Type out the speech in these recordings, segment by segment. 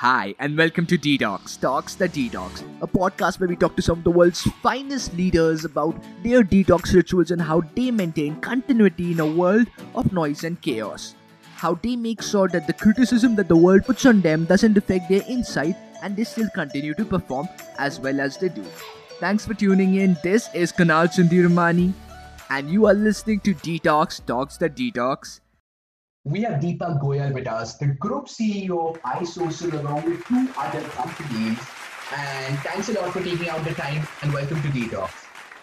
Hi, and welcome to Detox, Talks the Detox, a podcast where we talk to some of the world's finest leaders about their detox rituals and how they maintain continuity in a world of noise and chaos. How they make sure that the criticism that the world puts on them doesn't affect their insight and they still continue to perform as well as they do. Thanks for tuning in. This is Kunal Chandiramani, and you are listening to Detox, Talks the Detox. We have Deepak Goyal with us, the group CEO of iSocial, along with two other companies. And thanks a lot for taking out the time and welcome to Detox.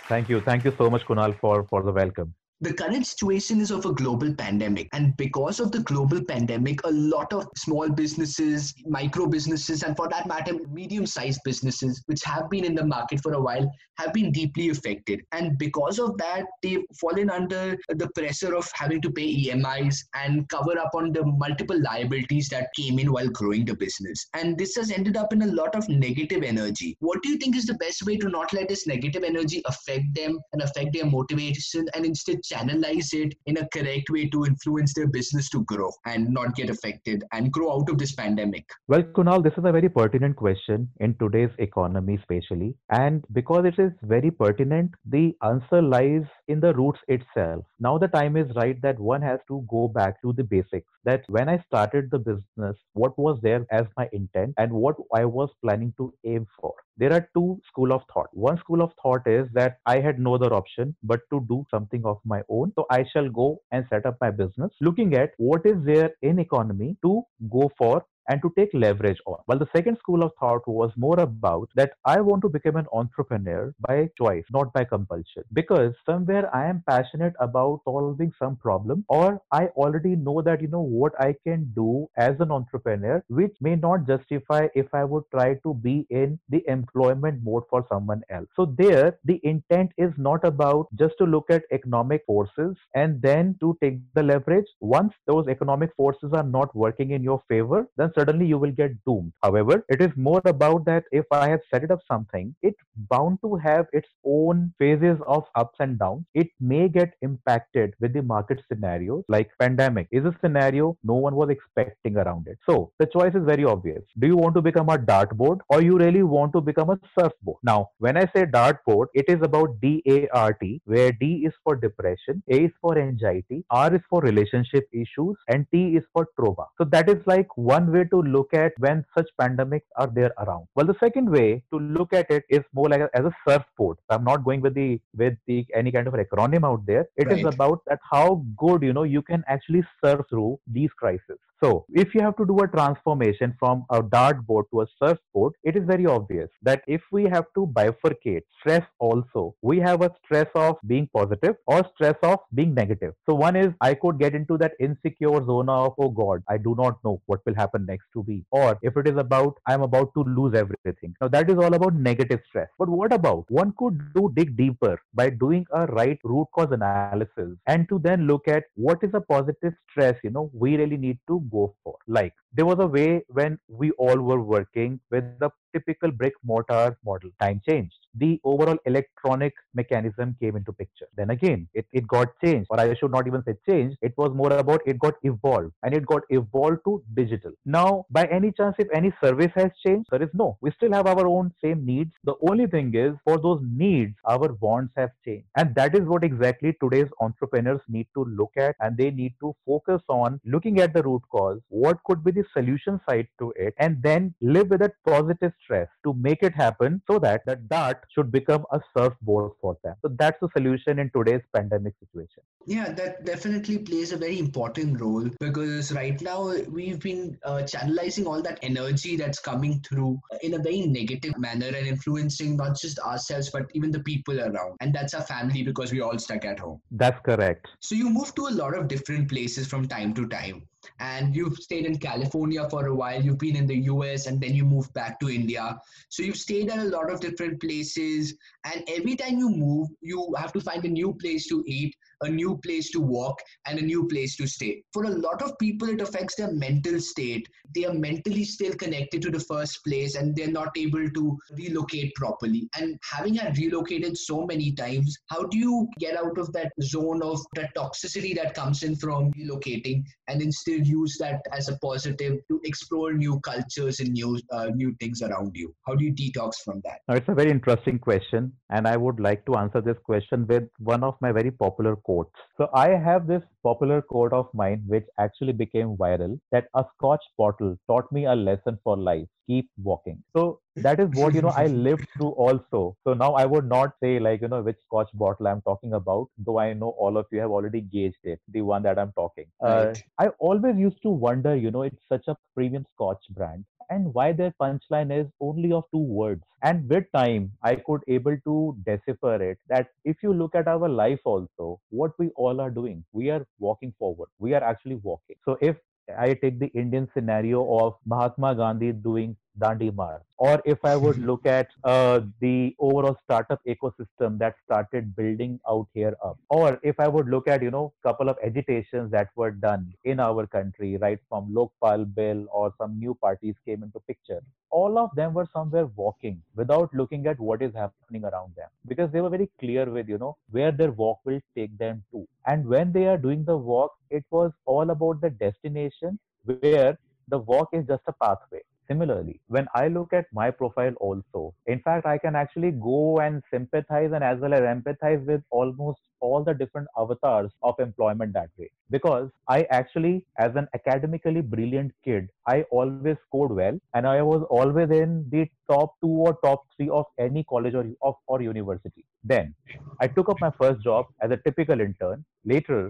Thank you. Thank you so much, Kunal, for, for the welcome the current situation is of a global pandemic and because of the global pandemic a lot of small businesses micro businesses and for that matter medium sized businesses which have been in the market for a while have been deeply affected. And because of that they've fallen under the pressure of having to pay emis and cover up on the multiple liabilities that came in while growing the business. And this has ended up in a lot of negative energy. What do you think is the best way to not let this negative energy affect them and affect their motivation and instead channelize it in a correct way to influence their business to grow and not get affected and grow out of this pandemic? Well, Kunal, this is a very pertinent question in today's economy, especially. And because it is very pertinent, the answer lies in the roots itself. Now, the time is right that one has to go back to the basics. That when I started the business, what was there as my intent and what I was planning to aim for there are two school of thought. One school of thought is that i had no other option but to do something of my own. So i shall go and set up my business looking at what is there in economy to go for and to take leverage on. While the second school of thought was more about that I want to become an entrepreneur by choice, not by compulsion. Because somewhere I am passionate about solving some problem, or I already know that, you know, what I can do as an entrepreneur, which may not justify if I would try to be in the employment mode for someone else. So, there, the intent is not about just to look at economic forces and then to take the leverage. Once those economic forces are not working in your favor, then suddenly you will get doomed. However, it is more about that if I have set it up something, it bound to have its own phases of ups and downs. It may get impacted with the market scenarios like pandemic is a scenario no one was expecting around it. So the choice is very obvious. Do you want to become a dartboard or you really want to become a surfboard? Now, when I say dartboard, it is about D-A-R-T, where D is for depression, A is for anxiety, R is for relationship issues, and T is for trauma. So that is like one way to look at when such pandemics are there around. Well, the second way to look at it is more like a, as a surfboard. I'm not going with the with the any kind of an acronym out there. It right. is about that how good you know you can actually surf through these crises. So, if you have to do a transformation from a dartboard to a surfboard, it is very obvious that if we have to bifurcate stress also, we have a stress of being positive or stress of being negative. So, one is I could get into that insecure zone of, oh God, I do not know what will happen next to me. Or if it is about, I'm about to lose everything. Now, that is all about negative stress. But what about one could do dig deeper by doing a right root cause analysis and to then look at what is a positive stress, you know, we really need to go for. Like there was a way when we all were working with the typical brick mortar model. Time changed. The overall electronic mechanism came into picture. Then again, it, it got changed, or I should not even say changed. It was more about it got evolved and it got evolved to digital. Now, by any chance, if any service has changed, there is no. We still have our own same needs. The only thing is for those needs, our wants have changed. And that is what exactly today's entrepreneurs need to look at and they need to focus on looking at the root cause. What could be the solution side to it? And then live with that positive stress to make it happen so that that dart should become a surfboard for them. So that's the solution in today's pandemic situation. Yeah, that definitely plays a very important role because right now we've been uh, channelizing all that energy that's coming through in a very negative manner and influencing not just ourselves but even the people around. And that's our family because we're all stuck at home. That's correct. So you move to a lot of different places from time to time and you've stayed in California for a while, you've been in the US, and then you moved back to India. So you've stayed at a lot of different places, and every time you move, you have to find a new place to eat, a new place to walk, and a new place to stay. For a lot of people, it affects their mental state. They are mentally still connected to the first place, and they're not able to relocate properly. And having had relocated so many times, how do you get out of that zone of the toxicity that comes in from relocating and instill still use that as a positive to explore new cultures and new uh, new things around you? How do you detox from that? Now, it's a very interesting question, and I would like to answer this question with one of my very popular quotes. So, I have this popular quote of mine which actually became viral that a scotch bottle taught me a lesson for life keep walking. So, that is what you know i lived through also. So now i would not say like you know which scotch bottle i'm talking about though i know all of you have already gauged it the one that i'm talking. Uh, Right. i always used to wonder you know it's such a premium scotch brand and why their punchline is only of two words. And with time i could able to decipher it that if you look at our life also what we all are doing we are walking forward. We are actually walking. So if I take the Indian scenario of Mahatma Gandhi doing Dandi March, or if I would look at uh, the overall startup ecosystem that started building out here up, or if I would look at you know couple of agitations that were done in our country, right from Lokpal bill or some new parties came into picture, all of them were somewhere walking without looking at what is happening around them. Because they were very clear with you know where their walk will take them to. And when they are doing the walk it was all about the destination where the walk is just a pathway similarly when i look at my profile also in fact i can actually go and sympathize and as well as empathize with almost all the different avatars of employment that way. Because i actually as an academically brilliant kid i always scored well and i was always in the top 2 or top 3 of any college or of or university. Then i took up my first job as a typical intern. Later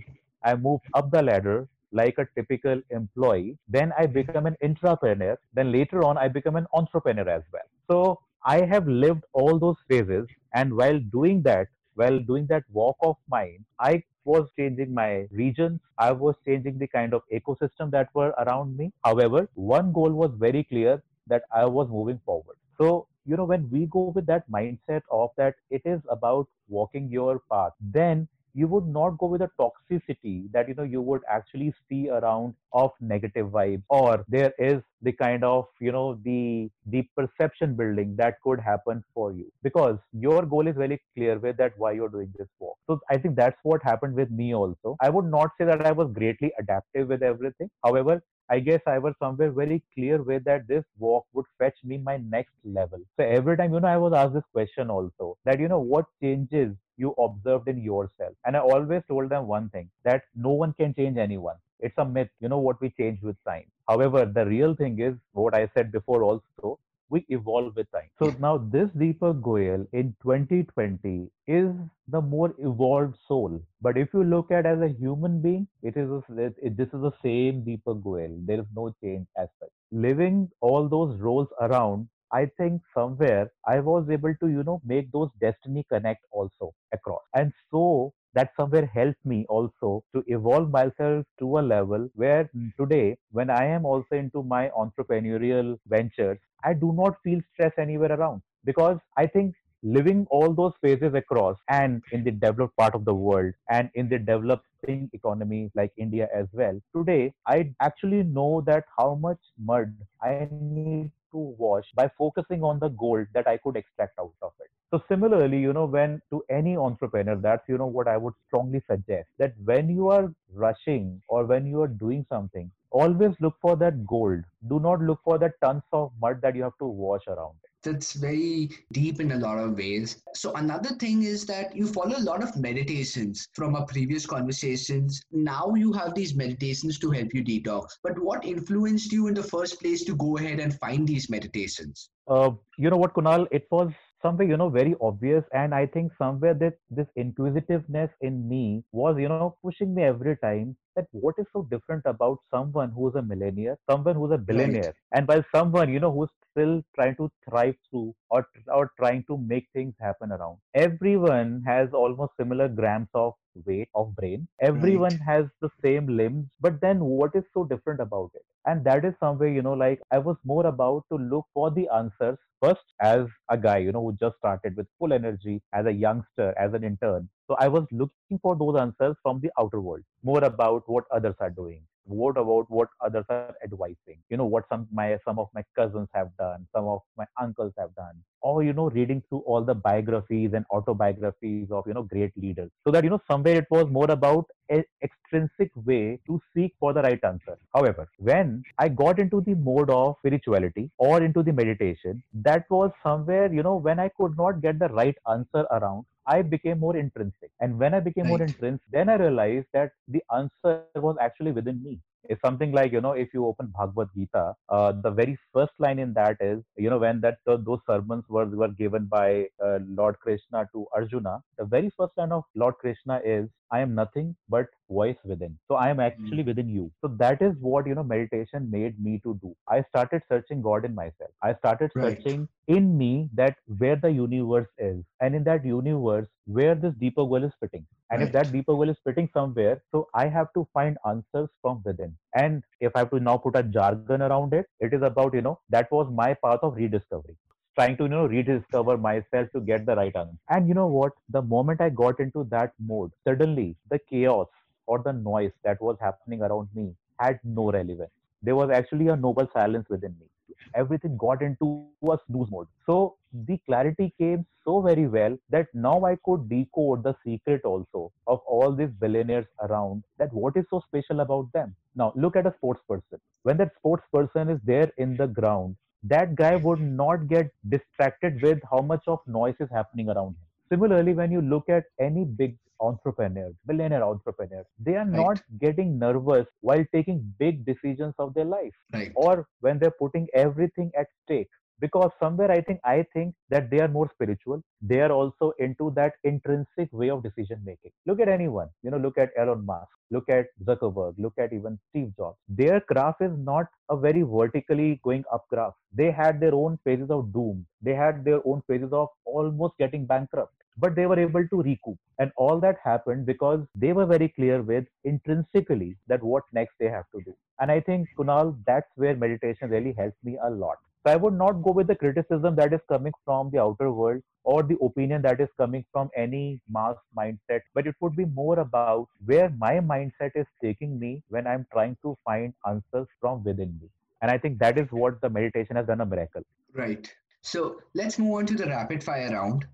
i moved up the ladder like a typical employee. Then I hmm. become an intrapreneur. Then later on, I become an entrepreneur as well. So I have lived all those phases. And while doing that, while doing that walk of mine, I was changing my regions. I was changing the kind of ecosystem that were around me. However, one goal was very clear that I was moving forward. So, you know, when we go with that mindset of that it is about walking your path, then you would not go with a toxicity that you know you would actually see around of negative vibes or there is the kind of you know the the perception building that could happen for you because your goal is very clear with that why you're doing this walk. So i think that's what happened with me also. I would not say that i was greatly adaptive with everything. However I guess I was somewhere very clear with that this walk would fetch me my next level. So every time, you know, I was asked this question also that, you know, what changes you observed in yourself? And I always told them one thing that no one can change anyone. It's a myth, you know, what we change with time. However, the real thing is what I said before also we evolve with time. So now this Deepak Goyal in 2020 is the more evolved soul. But if you look at as a human being, it is a, it, this is the same Deepak Goyal. There is no change as such. Living all those roles around, I think somewhere I was able to, you know, make those destiny connect also across. And so that somewhere helped me also to evolve myself to a level where hmm. today, when I am also into my entrepreneurial ventures, I do not feel stress anywhere around because I think living all those phases across and in the developed part of the world and in the developing economy like India as well. Today, I actually know that how much mud I need to wash by focusing on the gold that I could extract out of it. So similarly, you know, when to any entrepreneur, that's you know what I would strongly suggest that when you are rushing or when you are doing something, always look for that gold. Do not look for the tons of mud that you have to wash around it. That's very deep in a lot of ways. So, another thing is that you follow a lot of meditations from our previous conversations. Now you have these meditations to help you detox. But what influenced you in the first place to go ahead and find these meditations? Uh, you know what, Kunal? It was somewhere you know very obvious and i think somewhere that this inquisitiveness in me was you know pushing me every time that what is so different about someone who's a millionaire someone who's a billionaire and while someone you know who's still trying to thrive through or or trying to make things happen around. Everyone has almost similar grams of weight of brain. Everyone Right. has the same limbs but then what is so different about it? And that is somewhere you know like i was more about to look for the answers first as a guy you know who just started with full energy as a youngster as an intern so i was looking for those answers from the outer world. More about what others are doing. What about what others are advising? You know what some my some of my cousins have done some of my uncles have done or you know reading through all the biographies and autobiographies of you know great leaders. So that you know somewhere it was more about an extrinsic way to seek for the right answer. However, when I got into the mode of spirituality or into the meditation, that was somewhere, you know, when I could not get the right answer around, I became more intrinsic. And when I became more intrinsic, then I realized that the answer was actually within me. It's something like, you know, if you open Bhagavad Gita, uh, the very first line in that is, you know, when that those sermons were, were given by uh, Lord Krishna to Arjuna, the very first line of Lord Krishna is, I am nothing but voice within. So I am actually within you. So that is what, you know, meditation made me to do. I started searching God in myself. I started Right. searching in me that where the universe is. And in that universe, where this Deepak Goyal is fitting. And if that Deepak Goyal is fitting somewhere, so I have to find answers from within. And if I have to now put a jargon around it, it is about, you know, that was my path of rediscovery. Trying to, you know, rediscover myself to get the right answer. And you know what? The moment I got into that mode, suddenly the chaos or the noise that was happening around me had no relevance. There was actually a noble silence within me. Everything got into a snooze mode. So the clarity came so very well that now I could decode the secret also of all these billionaires around that what is so special about them. Now look at a sports person. When that sports person is there in the ground, that guy would not get distracted with how much of noise is happening around him. Similarly, when you look at any big entrepreneur, billionaire entrepreneur, they are Right. not getting nervous while taking big decisions of their life Right. or when they're putting everything at stake. Because somewhere i think i think that they are more spiritual. They are also into that intrinsic way of decision making. Look at anyone. You know look at elon musk. Look at zuckerberg. Look at even steve jobs. Their graph is not a very vertically going up graph they had their own phases of doom. They had their own phases of almost getting bankrupt but they were able to recoup and all that happened because they were very clear with intrinsically that what next they have to do and I think, Kunal, that's where meditation really helps me a lot. So I would not go with the criticism that is coming from the outer world or the opinion that is coming from any mass mindset, but it would be more about where my mindset is taking me when I'm trying to find answers from within me. And I think that is what the meditation has done a miracle. Right. So let's move on to the rapid fire round.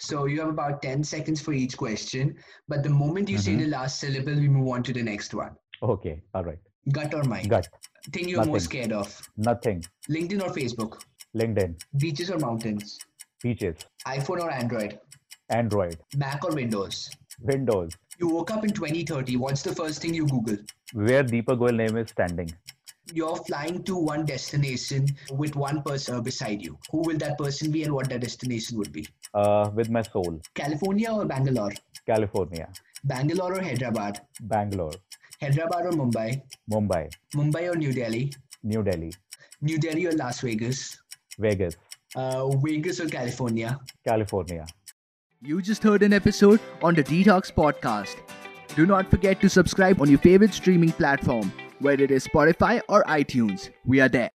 So you have about 10 seconds for each question, but the moment you say Mhm. the last syllable, we move on to the next one. Okay, all right. Gut or mind? Gut, Thing you're most scared of? nothing. LinkedIn or Facebook? LinkedIn, Beaches or mountains? Beaches. iPhone or Android? Android, Mac or Windows? Windows, You woke up in 2030. What's the first thing you Google? where Deepak Goyal name is standing. You're flying to one destination with one person beside you. Who will that person be and what that destination would be? Uh, with my soul, California or Bangalore? California, Bangalore or Hyderabad? Bangalore, Hyderabad or Mumbai? Mumbai, Mumbai or New Delhi? New Delhi, New Delhi or Las Vegas? Vegas, Uh, Vegas or California? California. You just heard an episode on the Detox Podcast. Do not forget to subscribe on your favorite streaming platform, whether it is Spotify or iTunes. We are there.